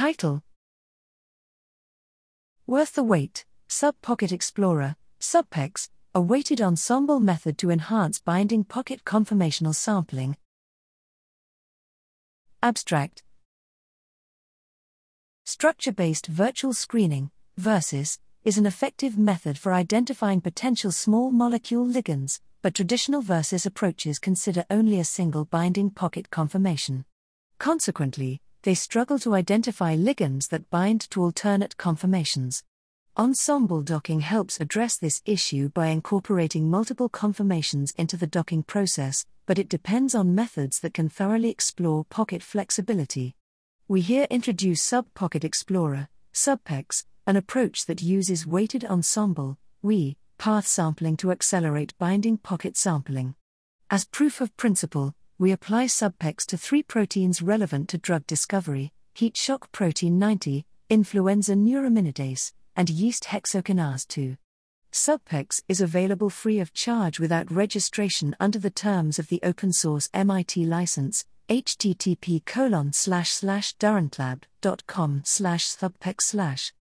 Title Worth the Weight Sub Pocket Explorer, SubPEX, a weighted ensemble method to enhance binding pocket conformational sampling. Abstract Structure based virtual screening, versus, is an effective method for identifying potential small molecule ligands, but traditional versus approaches consider only a single binding pocket conformation. Consequently, they struggle to identify ligands that bind to alternate conformations. Ensemble docking helps address this issue by incorporating multiple conformations into the docking process, but it depends on methods that can thoroughly explore pocket flexibility. We here introduce Sub Pocket Explorer, SubPEX, an approach that uses weighted ensemble, we, path sampling to accelerate binding pocket sampling. As proof of principle, we apply SubPEX to three proteins relevant to drug discovery heat shock protein 90, influenza neuraminidase, and yeast hexokinase 2. SubPEX is available free of charge without registration under the terms of the open source MIT license, http colon slash slash durrantlab.com slash subpex slash